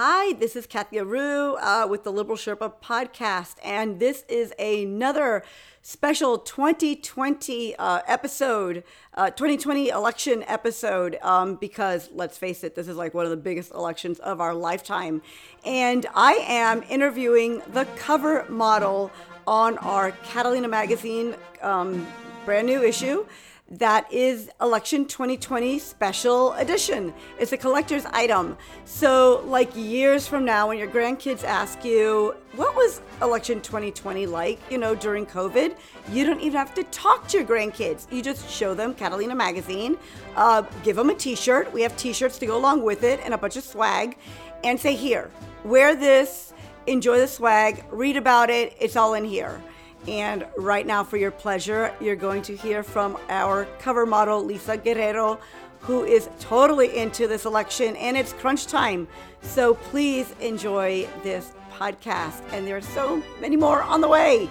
Hi, this is Kathy Areu uh, with the Liberal Sherpa podcast, and this is another special 2020 uh, episode, uh, 2020 election episode, um, because let's face it, this is like one of the biggest elections of our lifetime. And I am interviewing the cover model on our Catalina Magazine um, brand new issue that is election 2020 special edition. It's a collector's item. So like years from now when your grandkids ask you what was election 2020 like you know during covid? You don't even have to talk to your grandkids. You just show them catalina magazine uh, give them a t-shirt. We have t-shirts to go along with it and a bunch of swag and say here wear this enjoy the swag read about it. It's all in here and right now, for your pleasure, you're going to hear from our cover model, Lisa Guerrero, who is totally into this election and it's crunch time. So please enjoy this podcast. And there are so many more on the way.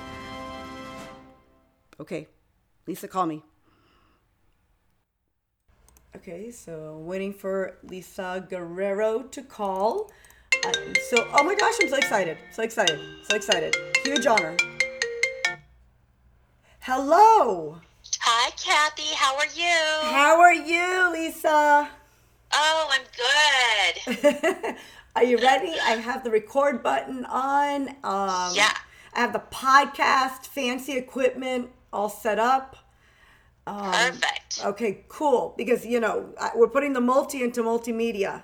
Okay, Lisa, call me. Okay, so waiting for Lisa Guerrero to call. Uh, so, oh my gosh, I'm so excited. So excited. So excited. Huge honor. Hello. Hi, Kathy. How are you? How are you, Lisa? Oh, I'm good. are you ready? I have the record button on. Um, yeah. I have the podcast, fancy equipment all set up. Um, Perfect. Okay, cool. Because, you know, we're putting the multi into multimedia.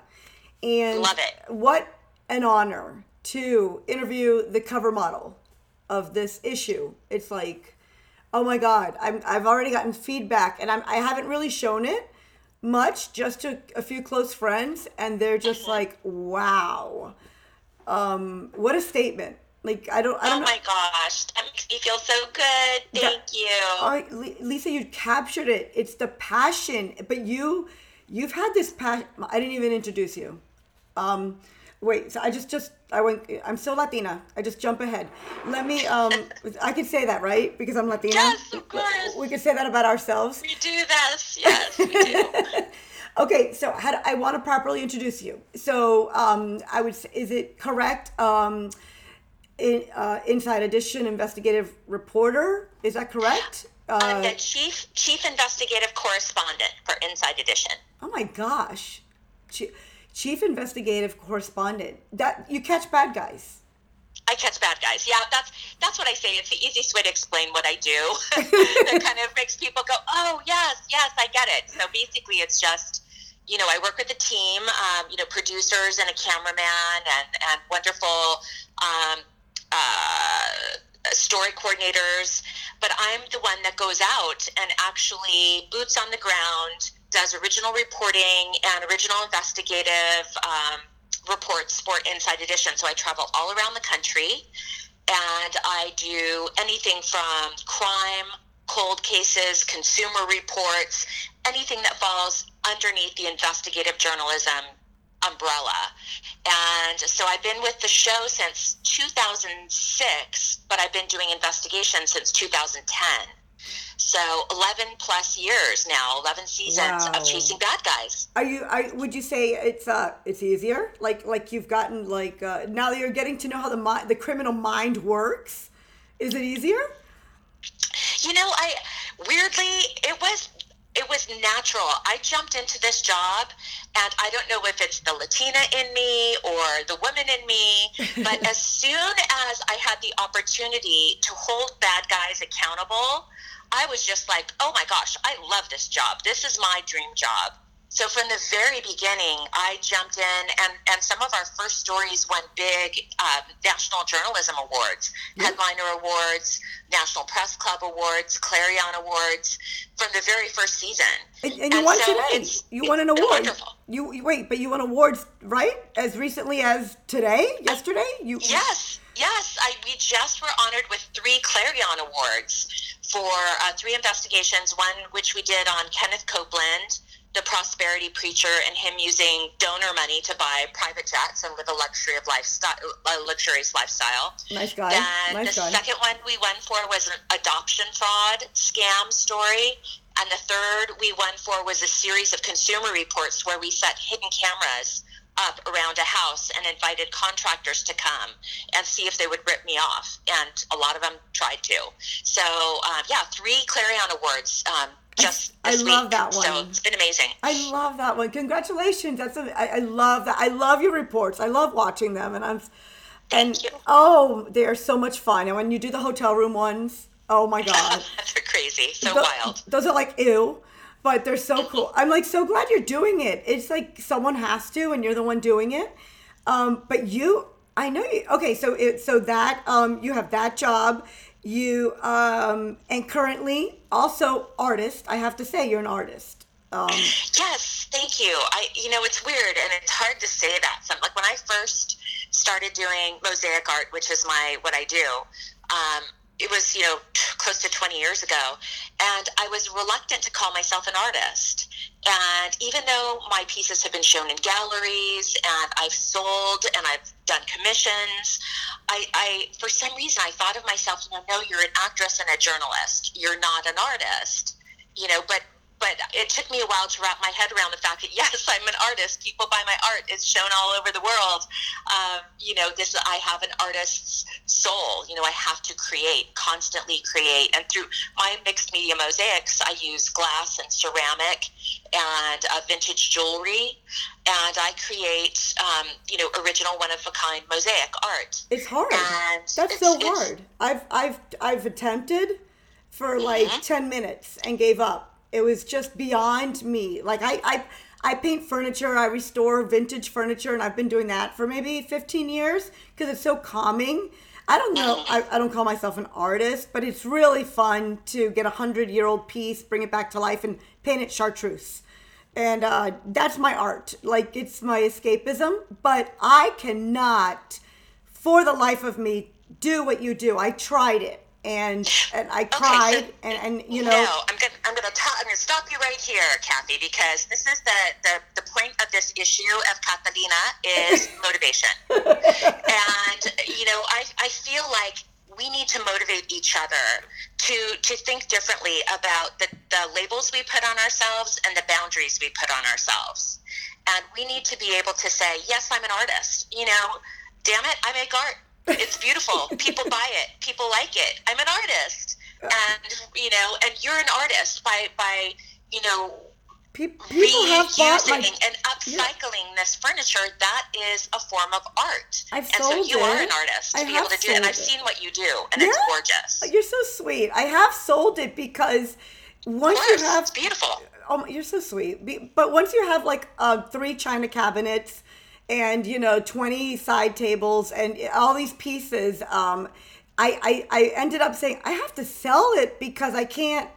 And Love it. What an honor to interview the cover model of this issue. It's like, Oh my God, I'm, I've already gotten feedback, and I'm, I haven't really shown it much, just to a few close friends, and they're just mm-hmm. like, "Wow, um, what a statement!" Like I don't, I don't. Oh my gosh, that makes me feel so good. Thank that, you. Oh, Lisa, you captured it. It's the passion, but you, you've had this passion. I didn't even introduce you. Um, wait, so I just, just I went. I'm still Latina. I just jump ahead. Let me. Um, I could say that, right? Because I'm Latina. Yes, of course. We could say that about ourselves. We do this. Yes, we do. okay, so how do, I want to properly introduce you. So um, I would. Say, is it correct? Um, in, uh, Inside Edition investigative reporter. Is that correct? Uh, I'm the chief chief investigative correspondent for Inside Edition. Oh my gosh. Chief, chief investigative correspondent. That you catch bad guys. I catch bad guys. Yeah, that's that's what I say. It's the easiest way to explain what I do. that kind of makes people go, "Oh, yes, yes, I get it." So basically, it's just you know, I work with a team, um, you know, producers and a cameraman and and wonderful um, uh, story coordinators. But I'm the one that goes out and actually boots on the ground does original reporting and original investigative um, reports for Inside Edition. So I travel all around the country and I do anything from crime, cold cases, consumer reports, anything that falls underneath the investigative journalism umbrella. And so I've been with the show since 2006, but I've been doing investigation since 2010. So 11 plus years now, 11 seasons wow. of chasing bad guys. Are you? Are, would you say it's uh it's easier? Like like you've gotten like uh, now that you're getting to know how the mind the criminal mind works. Is it easier? You know, I weirdly it was it was natural. I jumped into this job, and I don't know if it's the Latina in me or the woman in me, but as soon as I had the opportunity to hold bad guys accountable, I was just like, oh my gosh, I love this job. This is my dream job. So from the very beginning, I jumped in, and, and some of our first stories won big uh, National Journalism Awards, Headliner Awards, National Press Club Awards, Clarion Awards, from the very first season. And, and you and won so today. You won an award. You, you wait, but you won awards right as recently as today, yesterday. You yes, yes. I we just were honored with three Clarion Awards for uh, three investigations. One which we did on Kenneth Copeland, the prosperity preacher, and him using donor money to buy private jets and live a luxury of lifestyle, a luxurious lifestyle. Nice guy. And nice the guy. second one we won for was an adoption fraud scam story. And the third we won for was a series of consumer reports where we set hidden cameras up around a house and invited contractors to come and see if they would rip me off. And a lot of them tried to. So, um, yeah, three Clarion Awards um, just I love week. that one. So it's been amazing. I love that one. Congratulations. That's a, I, I love that. I love your reports. I love watching them, and I'm. And you. oh, they are so much fun. And when you do the hotel room ones, oh my god, That's crazy. So Tho- wild. Those are like ew, but they're so cool. I'm like so glad you're doing it. It's like someone has to, and you're the one doing it. Um, but you, I know you. Okay, so it so that um, you have that job. You um, and currently also artist. I have to say, you're an artist. Um, Yes, thank you. I, you know, it's weird and it's hard to say that. Some like when I first started doing mosaic art, which is my what I do. Um, it was you know close to 20 years ago, and I was reluctant to call myself an artist. And even though my pieces have been shown in galleries and I've sold and I've done commissions, I, I for some reason I thought of myself, you know, no, you're an actress and a journalist. You're not an artist. You know, but but it took me a while to wrap my head around the fact that yes, I'm an artist. People buy my art. It's shown all over the world. Um, you know, this I have an artist's soul. You know, I have to create, constantly create, and through my mixed media mosaics, I use glass and ceramic and uh, vintage jewelry, and I create, um, you know, original one of a kind mosaic art. It's hard. And That's it's- so hard. I've I've I've attempted for like Mm-hmm. 10 minutes and gave up. It was just beyond me. Like I I I paint furniture, I restore vintage furniture and I've been doing that for maybe 15 years because it's so calming. I don't know. I, I don't call myself an artist, but it's really fun to get a hundred year old piece, bring it back to life, and paint it chartreuse and uh, that's my art. Like it's my escapism, but I cannot, for the life of me, do what you do. I tried it, and and I cried, and and you know, No, I'm gonna I'm gonna ta- I'm gonna stop you right here, Kathy, because this is the the, the point of this issue of Catalina is motivation, and you know I I feel like we need to motivate each other to to think differently about the the labels we put on ourselves and the boundaries we put on ourselves, and we need to be able to say yes, I'm an artist. You know, damn it, I make art. It's beautiful. People buy it. People like it. I'm an artist, and you know, and you're an artist by by you know pe- people have bought reusing and upcycling this furniture. That is a form of art. I've and so sold you are it. an artist to I be able to do it. And I've it. seen what you do, and it's Yeah. gorgeous. You're so sweet. I have sold it because once Of you course, have it's beautiful. Oh, you're so sweet. But once you have like uh, three china cabinets and you know 20 side tables and all these pieces, um, I, I I ended up saying I have to sell it because I can't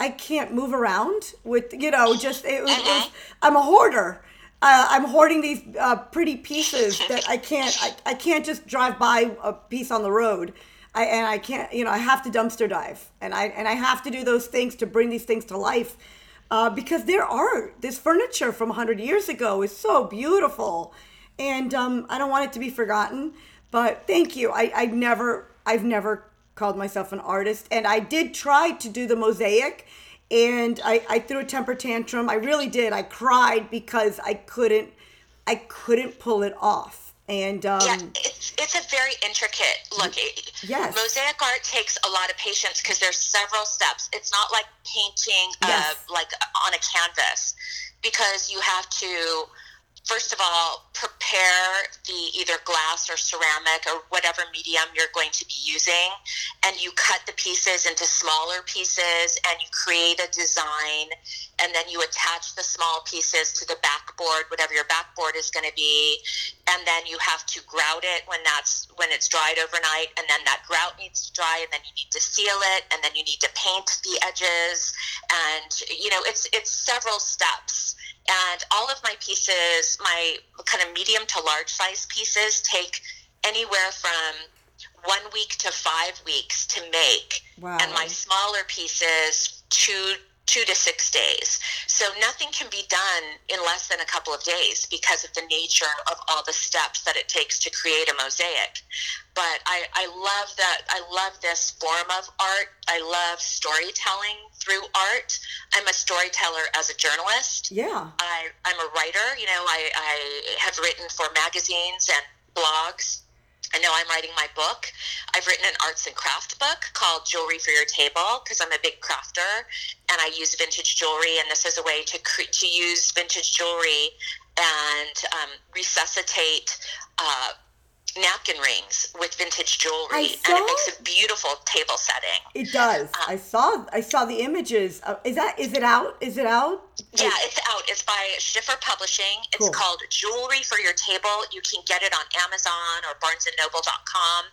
I can't move around with you know just it was, it was I'm a hoarder. Uh, I'm hoarding these uh, pretty pieces that I can't I, I can't just drive by a piece on the road. I, and I can't, you know, I have to dumpster dive, and I and I have to do those things to bring these things to life, uh, because there are this furniture from hundred years ago is so beautiful, and um, I don't want it to be forgotten. But thank you. I I never I've never called myself an artist, and I did try to do the mosaic, and I I threw a temper tantrum. I really did. I cried because I couldn't I couldn't pull it off, and um, Yeah, it's it's a very intricate look. It- Yes. mosaic art takes a lot of patience because there's several steps. It's not like painting uh, Yes. like on a canvas because you have to first of all prepare the either glass or ceramic or whatever medium you're going to be using and you cut the pieces into smaller pieces and you create a design and then you attach the small pieces to the backboard whatever your backboard is going to be and then you have to grout it when that's when it's dried overnight and then that grout needs to dry and then you need to seal it and then you need to paint the edges and you know it's it's several steps and all of my pieces my kind of medium to large size pieces take anywhere from one week to five weeks to make Wow. and my smaller pieces two two to six days. So nothing can be done in less than a couple of days because of the nature of all the steps that it takes to create a mosaic. But I, I love that. I love this form of art. I love storytelling through art. I'm a storyteller as a journalist. Yeah. I, I'm a writer. You know, I, I have written for magazines and blogs I know I'm writing my book. I've written an arts and craft book called Jewelry for Your Table because I'm a big crafter and I use vintage jewelry. And this is a way to cre- to use vintage jewelry and um, resuscitate uh, napkin rings with vintage jewelry, saw, and it makes a beautiful table setting. It does. Um, I saw. I saw the images. Uh, is that? Is it out? Is it out? Yeah, it's out. It's by Schiffer Publishing. It's cool. called Jewelry for Your Table. You can get it on Amazon or BarnesandNoble.com,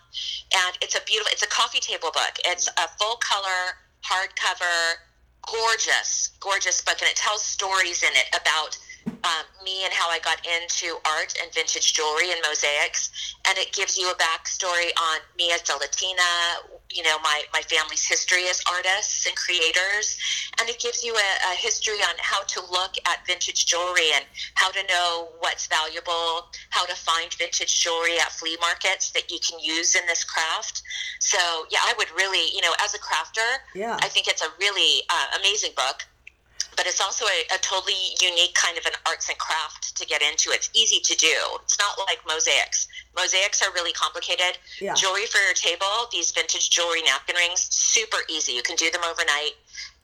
and it's a beautiful. It's a coffee table book. It's a full color hardcover, gorgeous, gorgeous book, and it tells stories in it about um, me and how I got into art and vintage jewelry and mosaics. And it gives you a backstory on me as a Latina, you know, my, my family's history as artists and creators. And it gives you a, a history on how to look at vintage jewelry and how to know what's valuable, how to find vintage jewelry at flea markets that you can use in this craft. So, yeah, I would really, you know, as a crafter, yeah. I think it's a really uh, amazing book but it's also a, a, totally unique kind of an arts and craft to get into. It's easy to do. It's not like mosaics. Mosaics are really complicated. Yeah. Jewelry for your table, these vintage jewelry napkin rings, super easy. You can do them overnight.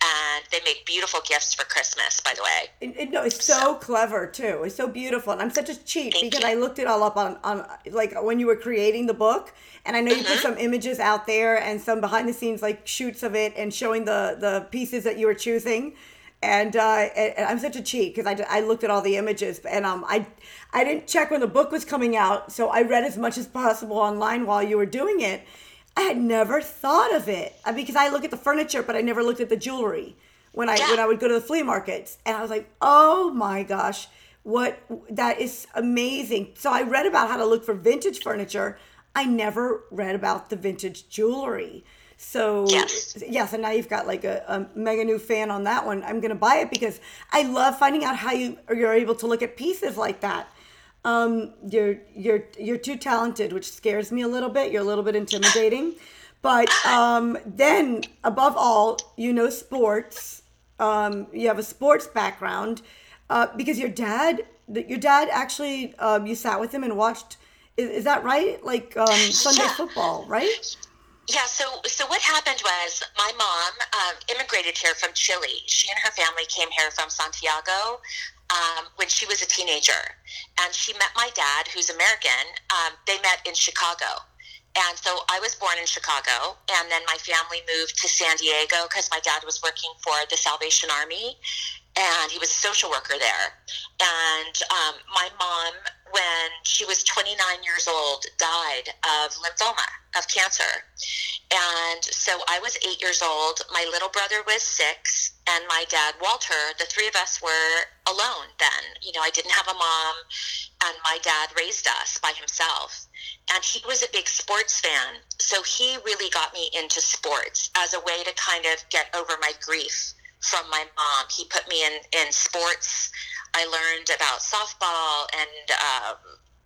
And they make beautiful gifts for Christmas, by the way. It, it, no, it's so, so, clever too. It's so beautiful, and I'm such a cheat because you. I looked it all up on, on like when you were creating the book, and I know you mm-hmm. put some images out there and some behind the scenes like shoots of it and showing the the pieces that you were choosing and, uh, and I'm such a cheat because I, I looked at all the images and um I I didn't check when the book was coming out, so I read as much as possible online while you were doing it. I had never thought of it uh, because I look at the furniture, but I never looked at the jewelry when I yeah. when I would go to the flea markets, and I was like, oh my gosh, what that is amazing. So I read about how to look for vintage furniture. I never read about the vintage jewelry. So yes, yes, and now you've got like a, a mega new fan on that one. I'm gonna buy it because I love finding out how you you're able to look at pieces like that. Um, you're you're you're too talented, which scares me a little bit. You're a little bit intimidating, but um, then above all, you know sports. Um, you have a sports background uh, because your dad, your dad actually, um, you sat with him and watched. Is, is that right? Like um, Sunday yeah. football, right? Yeah, so so what happened was my mom um, immigrated here from Chile. She and her family came here from Santiago um, when she was a teenager, and she met my dad, who's American. Um, they met in Chicago, and so I was born in Chicago, and then my family moved to San Diego because my dad was working for the Salvation Army, and he was a social worker there. And um, my mom, when she was 29 years old, died of lymphoma, of cancer. And so I was eight years old. My little brother was six, and my dad, Walter, the three of us were alone then. You know, I didn't have a mom, and my dad raised us by himself. And he was a big sports fan. So he really got me into sports as a way to kind of get over my grief from my mom. He put me in, in sports. I learned about softball and, uh,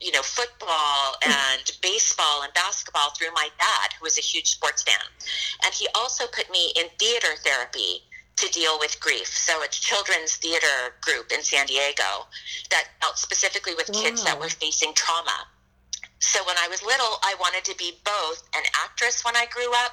you know, football and baseball and basketball through my dad, who was a huge sports fan. And he also put me in theater therapy to deal with grief. So it's children's theater group in San Diego that dealt specifically with wow. kids that were facing trauma. So when I was little, I wanted to be both an actress when I grew up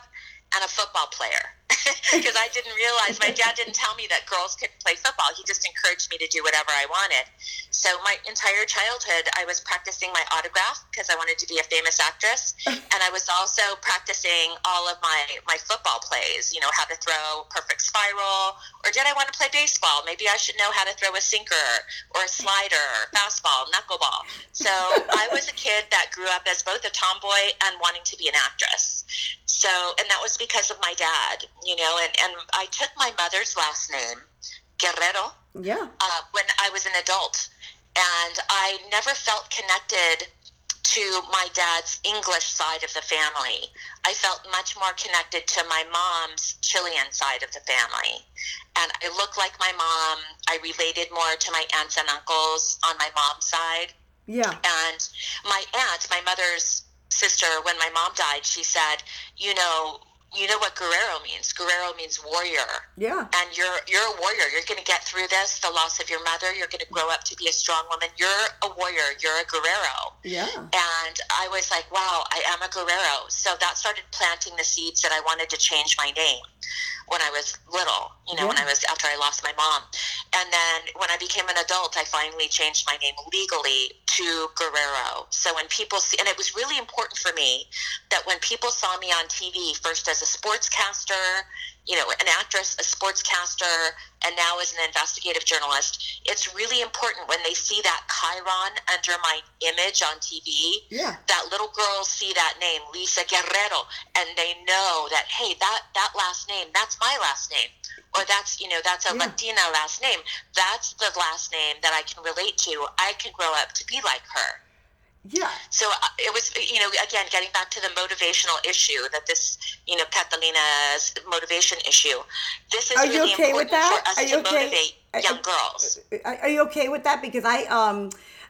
and a football player because I didn't realize my dad didn't tell me that girls could play football. He just encouraged me to do whatever I wanted. So my entire childhood, I was practicing my autograph because I wanted to be a famous actress, and I was also practicing all of my my football plays. You know, how to throw perfect spiral, or did I want to play baseball? Maybe I should know how to throw a sinker or a slider, or fastball, knuckleball. So I was a kid that grew up as both a tomboy and wanting to be an actress. So, and that was because of my dad you know, and, and I took my mother's last name, Guerrero, yeah. Uh, when I was an adult. And I never felt connected to my dad's English side of the family. I felt much more connected to my mom's Chilean side of the family. And I looked like my mom. I related more to my aunts and uncles on my mom's side. Yeah. And my aunt, my mother's sister, when my mom died, she said, you know, you know what guerrero means. Guerrero means warrior. Yeah. And you're you're a warrior. You're going to get through this, the loss of your mother. You're going to grow up to be a strong woman. You're a warrior. You're a guerrero. Yeah. And I was like, wow, I am a guerrero. So that started planting the seeds that I wanted to change my name when I was little, you know, yeah. when I was after I lost my mom. And then when I became an adult, I finally changed my name legally to Guerrero. So when people see, and it was really important for me that when people saw me on TV, first as a sportscaster, you know, an actress, a sportscaster, and now as an investigative journalist, it's really important when they see that Chiron under my image on TV, yeah. that little girls see that name, Lisa Guerrero, and they know that, hey, that, that last name, that's my last name. Or that's, you know, that's a yeah. Latina last name. That's the last name that I can relate to. I can grow up to be like her. Yeah. So uh, it was, you know, again, getting back to the motivational issue that this, you know, Catalina's motivation issue. This is are really you okay important with that? for us are you to okay? motivate young girls. Are you okay with that? Because I, um,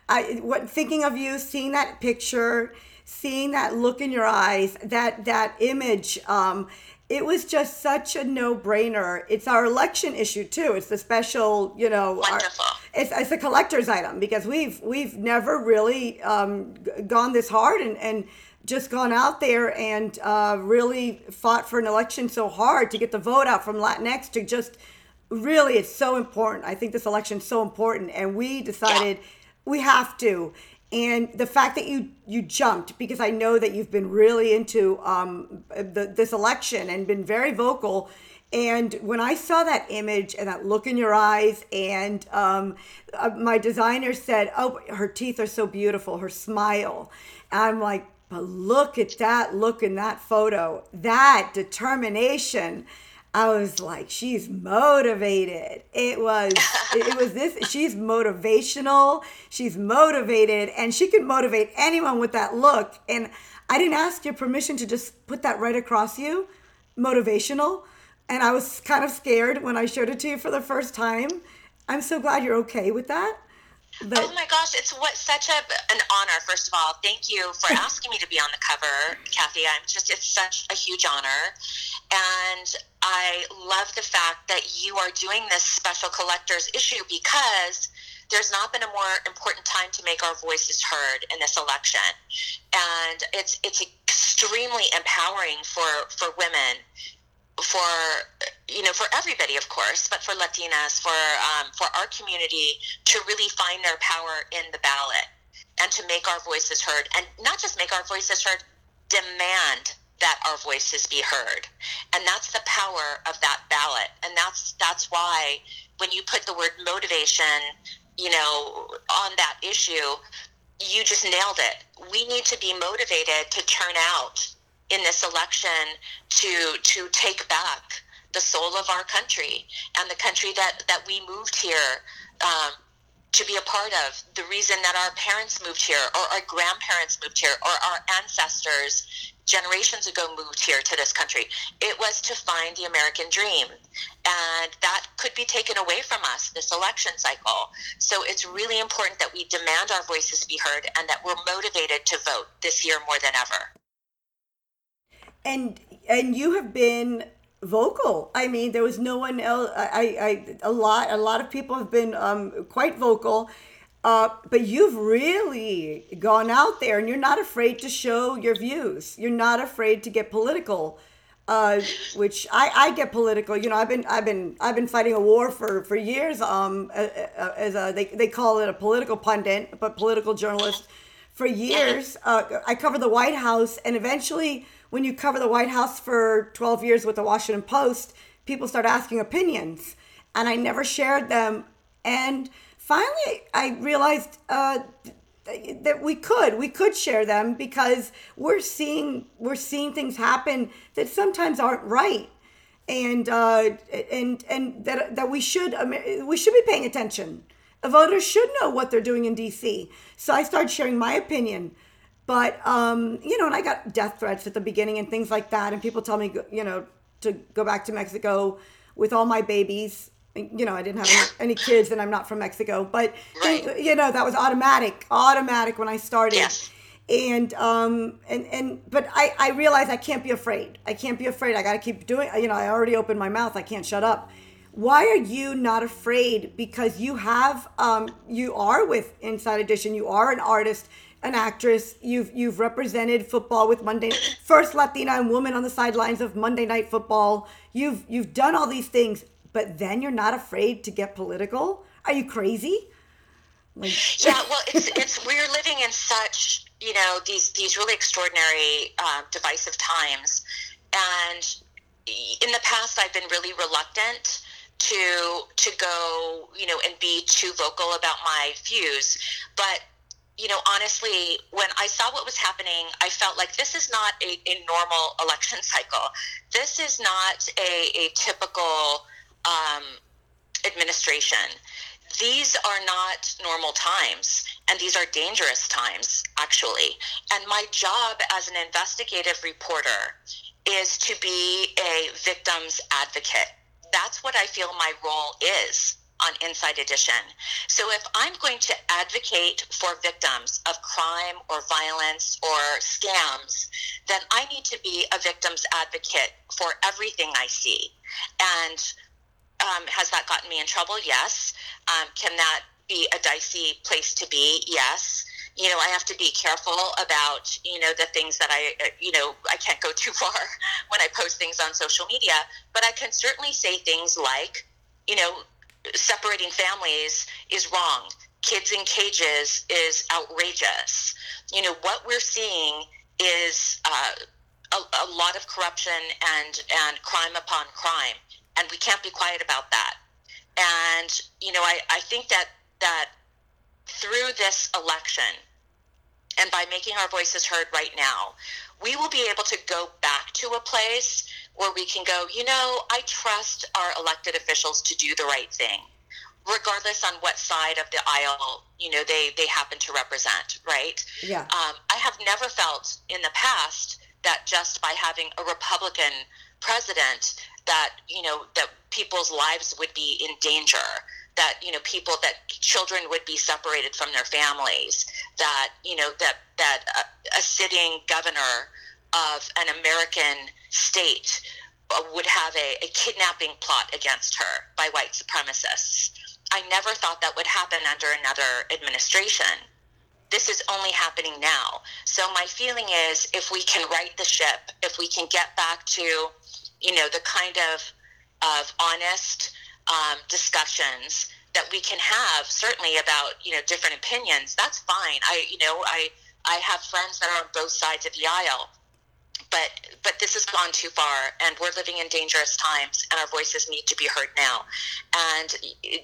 I, what thinking of you, seeing that picture, seeing that look in your eyes, that that image, um, it was just such a no-brainer. It's our election issue too. It's the special, you know, our, it's, it's a collector's item because we've we've never really um, gone this hard and and just gone out there and uh, really fought for an election so hard to get the vote out from Latinx to just really it's so important. I think this election's so important, and we decided yeah. we have to and the fact that you you jumped because I know that you've been really into um, the, this election and been very vocal. And when I saw that image and that look in your eyes, and um, uh, my designer said, "Oh, her teeth are so beautiful, her smile," I'm like, "But look at that look in that photo, that determination." I was like, she's motivated. It was, it was this, she's motivational. She's motivated and she can motivate anyone with that look. And I didn't ask your permission to just put that right across you, motivational. And I was kind of scared when I showed it to you for the first time. I'm so glad you're okay with that. But, oh my gosh, it's what such a, an honor. First of all, thank you for asking me to be on the cover, Kathy. I'm just it's such a huge honor, and I love the fact that you are doing this special collector's issue because there's not been a more important time to make our voices heard in this election, and it's it's extremely empowering for for women for you know for everybody of course but for latinas for um, for our community to really find their power in the ballot and to make our voices heard. And not just make our voices heard demand that our voices be heard. And that's the power of that ballot. And that's that's why when you put the word motivation you know on that issue you just nailed it. We need to be motivated to turn out in this election to to take back the soul of our country and the country that that we moved here um, to be a part of. The reason that our parents moved here, or our grandparents moved here, or our ancestors generations ago moved here to this country. It was to find the American dream. And that could be taken away from us this election cycle. So it's really important that we demand our voices be heard and that we're motivated to vote this year more than ever and and you have been vocal. I mean, there was no one else. I, I, a lot, a lot of people have been um, quite vocal, uh, but you've really gone out there, and you're not afraid to show your views. You're not afraid to get political, uh, which I, I get political. You know, I've been, I've been, I've been fighting a war for for years. Um, as a they they call it a political pundit, but political journalist for years. Uh, I covered the White House, and eventually when you cover the White House for 12 years with the Washington Post, people start asking opinions, and I never shared them. And finally, I realized uh, that we could we could share them because we're seeing we're seeing things happen that sometimes aren't right and uh, and and that that we should we should be paying attention. Voters should know what they're doing in D.C. So I started sharing my opinion But um, you know, and I got death threats at the beginning and things like that, and people tell me, you know, to go back to Mexico with all my babies. You know, I didn't have any, any kids, and I'm not from Mexico, but Right. you know, that was automatic, automatic when I started. Yes. And um and and but I I realize I can't be afraid. I can't be afraid. I got to keep doing. You know, I already opened my mouth. I can't shut up. Why are you not afraid? Because you have um you are with Inside Edition. You are an artist, an actress. You've you've represented football with Monday first Latina and woman on the sidelines of Monday Night Football. You've you've done all these things, but then you're not afraid to get political. Are you crazy? Like, yeah well it's it's we're living in such you know these these really extraordinary um, divisive times and in the past i've been really reluctant to to go you know and be too vocal about my views but you know honestly when i saw what was happening i felt like this is not a, a normal election cycle. This is not a, a typical um, administration. These are not normal times and these are dangerous times actually. And my job as an investigative reporter is to be a victim's advocate. That's what i feel my role is on inside edition so if i'm going to advocate for victims of crime or violence or scams then i need to be a victim's advocate for everything i see and um, has that gotten me in trouble? Yes. Um, can that be a dicey place to be? Yes. You know, I have to be careful about, you know, the things that I, uh, you know, I can't go too far when I post things on social media, but I can certainly say things like, you know, separating families is wrong. Kids in cages is outrageous. You know, what we're seeing is uh, a, a lot of corruption and, and crime upon crime and we can't be quiet about that. And you know, I, I think that that through this election, and by making our voices heard right now, we will be able to go back to a place where we can go. You know, I trust our elected officials to do the right thing, regardless on what side of the aisle you know they they happen to represent. Right? Yeah. Um, I have never felt in the past that just by having a Republican president that you know that people's lives would be in danger that you know people that children would be separated from their families that you know that that a, a sitting governor of an american state uh, would have a, a kidnapping plot against her by white supremacists i never thought that would happen under another administration this is only happening now. So my feeling is if we can right the ship, if we can get back to, you know, the kind of of honest um, discussions that we can have, certainly about you know different opinions, that's fine. I you know I I have friends that are on both sides of the aisle, but but this has gone too far, and we're living in dangerous times, and our voices need to be heard now. And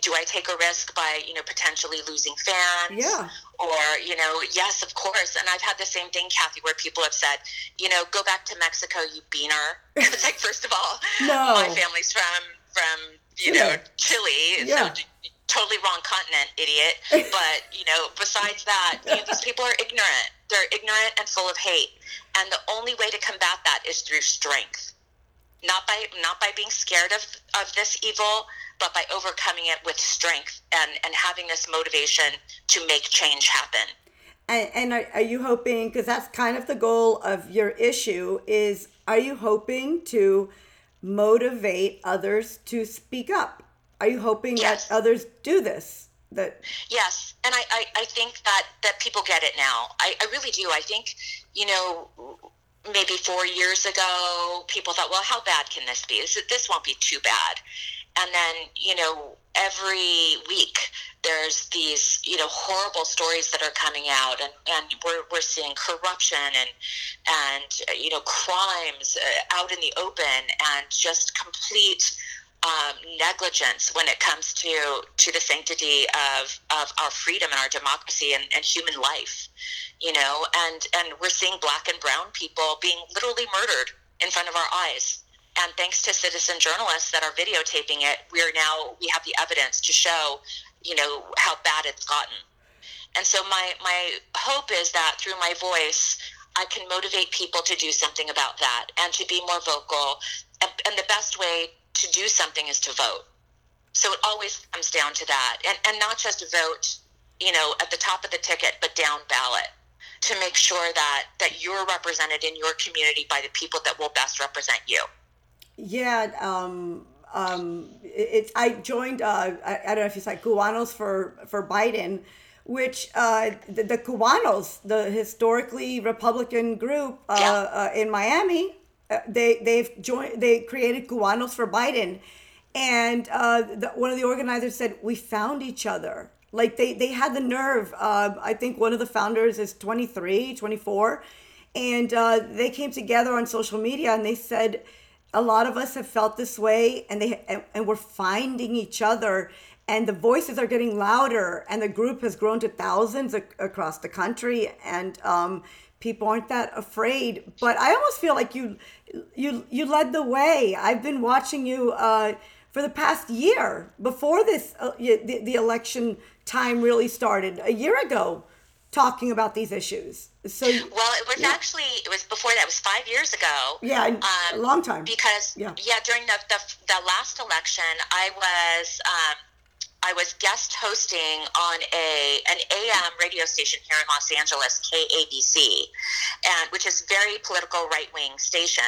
do I take a risk by you know potentially losing fans? Yeah. Or you know, yes, of course. And I've had the same thing, Kathy, where people have said, you know, go back to Mexico, you beaner. it's like, first of all, No. my family's from from you know Chile, Yeah. so totally wrong continent, idiot. But you know, besides that, you know, these people are ignorant. They're ignorant and full of hate, and the only way to combat that is through strength, not by not by being scared of of this evil, but by overcoming it with strength and and having this motivation to make change happen. And, and are, are you hoping, because that's kind of the goal of your issue, is are you hoping to motivate others to speak up? Are you hoping Yes. that others do this? That Yes, and I, I, I think that, that people get it now. I, I really do. I think, you know, maybe four years ago, people thought, well, how bad can this be? This, it this won't be too bad. And then, you know, every week there's these, you know, horrible stories that are coming out, and, and we're, we're seeing corruption and, and you know, crimes uh, out in the open and just complete um, negligence when it comes to to the sanctity of, of our freedom and our democracy and, and human life you know and and we're seeing black and brown people being literally murdered in front of our eyes and thanks to citizen journalists that are videotaping it we're now we have the evidence to show you know how bad it's gotten And so my my hope is that through my voice, I can motivate people to do something about that and to be more vocal. And, and the best way to do something is to vote. So it always comes down to that, and and not just vote, you know, at the top of the ticket, but down ballot to make sure that that you're represented in your community by the people that will best represent you. Yeah, um, um, it's I joined. Uh, I, I, don't know if it's like Cubanos for for Biden, which uh, the, the Cubanos, the historically Republican group uh, yeah. uh, in Miami, uh, they they've joined. They created Cubanos for Biden, and uh, the, one of the organizers said we found each other. Like they they had the nerve. Uh, I think one of the founders is 23, 24, and they came together on social media and they said a lot of us have felt this way and they and, and we're finding each other and the voices are getting louder and the group has grown to thousands ac- across the country and um, people aren't that afraid. But i almost feel like you you you led the way. I've been watching you uh, for the past year. Before this uh, the, the election time really started a year ago talking about these issues. So well, it was yeah. actually it was before that. It was five years ago. Yeah, um, a long time. Because yeah, yeah during the, the, the last election, I was. Um, I was guest hosting on a an AM radio station here in Los Angeles, KABC, and which is very political right wing station.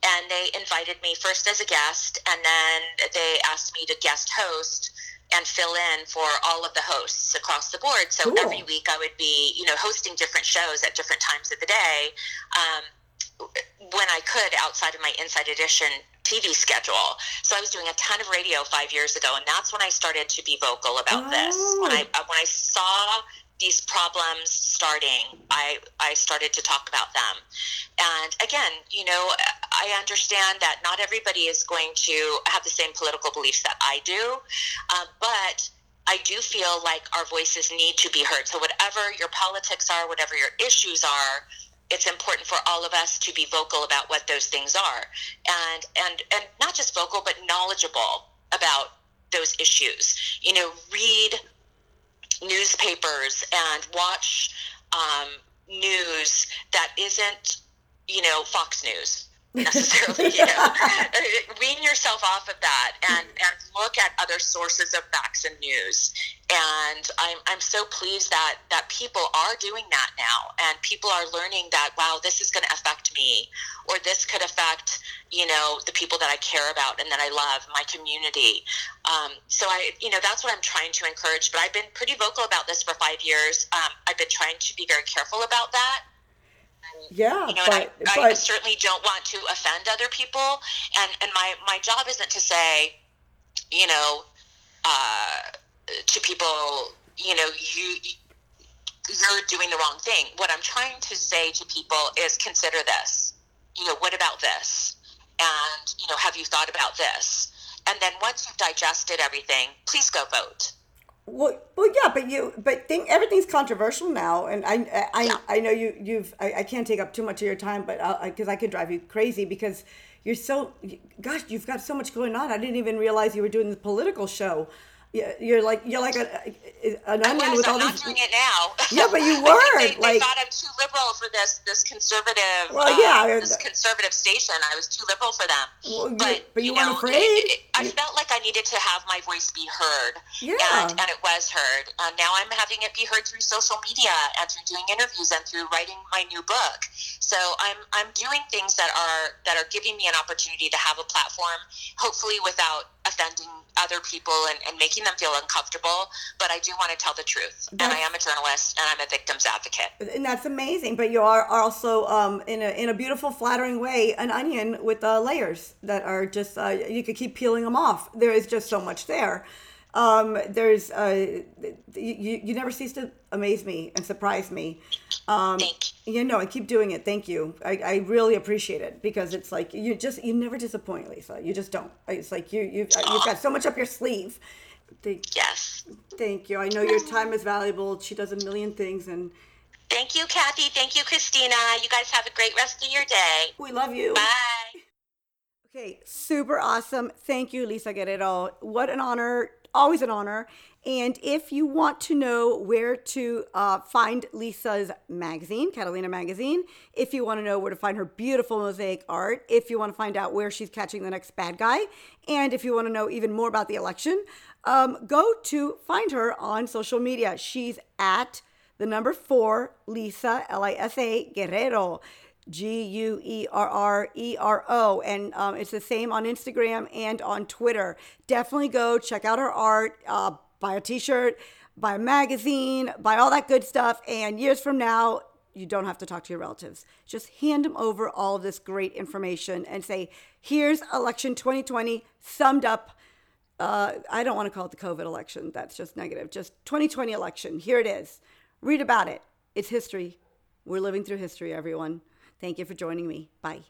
And they invited me first as a guest, and then they asked me to guest host and fill in for all of the hosts across the board. So cool. every week I would be, you know, hosting different shows at different times of the day um, when I could outside of my Inside Edition TV schedule. So I was doing a ton of radio five years ago, and that's when I started to be vocal about oh. this. When I uh, when I saw these problems starting, I, I started to talk about them. And again, you know, I understand that not everybody is going to have the same political beliefs that I do, uh, but I do feel like our voices need to be heard. So, whatever your politics are, whatever your issues are, it's important for all of us to be vocal about what those things are, and and and not just vocal, but knowledgeable about those issues. You know, read newspapers and watch um, news that isn't, you know, Fox News necessarily. you know, wean yourself off of that and, and look at other sources of facts and news. And I'm, I'm so pleased that, that people are doing that now. And people are learning that, wow, this is going to affect me, or this could affect, you know, the people that I care about and that I love, my community. Um, so I, you know, that's what I'm trying to encourage. But I've been pretty vocal about this for five years. Um, I've been trying to be very careful about that yeah, you know, but, I, but, I certainly don't want to offend other people, and and my my job isn't to say, you know, uh, to people, you know, you you're doing the wrong thing. What I'm trying to say to people is consider this. You know, what about this? And you know, have you thought about this? And then once you've digested everything, please go vote. Well, well, yeah, but you, but think everything's controversial now, and I, I, yeah. I know you, you've, I, I can't take up too much of your time, but because I, I could drive you crazy because you're so, gosh, you've got so much going on. I didn't even realize you were doing the political show you're like you're like a, an onion was, with I'm all not these. doing it now. Yeah, but you were they, like. They thought I'm too liberal for this this conservative. Well, yeah, uh, this conservative station. I was too liberal for them. Well, but, but you, you weren't afraid. It, it, I felt like I needed to have my voice be heard. Yeah. And, and it was heard. Uh, now I'm having it be heard through social media and through doing interviews and through writing my new book. So I'm I'm doing things that are that are giving me an opportunity to have a platform, hopefully without offending other people and, and making them feel uncomfortable. But I do want to tell the truth. That's, and I am a journalist and I'm a victim's advocate. And that's amazing. But you are also, um, in, a, in a beautiful, flattering way, an onion with uh, layers that are just, uh, you could keep peeling them off. There is just so much there. Um, there's uh, you, you never cease to amaze me and surprise me. Um, you know, and keep doing it. Thank you. I, I really appreciate it because it's like you just you never disappoint, Lisa. You just don't. It's like you you you've got so much up your sleeve. Thank, yes. Thank you. I know your time is valuable. She does a million things and. Thank you, Kathy. Thank you, Christina. You guys have a great rest of your day. We love you. Bye. Okay, super awesome. Thank you, Lisa Guerrero. What an honor always an honor. And if you want to know where to uh, find Lisa's magazine, Catalina Magazine, if you want to know where to find her beautiful mosaic art, if you want to find out where she's catching the next bad guy, and if you want to know even more about the election, um, go to find her on social media. She's at the number four, Lisa, L I S A, Guerrero. G U E R R E R O. And um, it's the same on Instagram and on Twitter. Definitely go check out her art, uh, buy a t shirt, buy a magazine, buy all that good stuff. And years from now, you don't have to talk to your relatives. Just hand them over all of this great information and say, here's election 2020 summed up. Uh, I don't want to call it the COVID election. That's just negative. Just 2020 election. Here it is. Read about it. It's history. We're living through history, everyone. Thank you for joining me. Bye.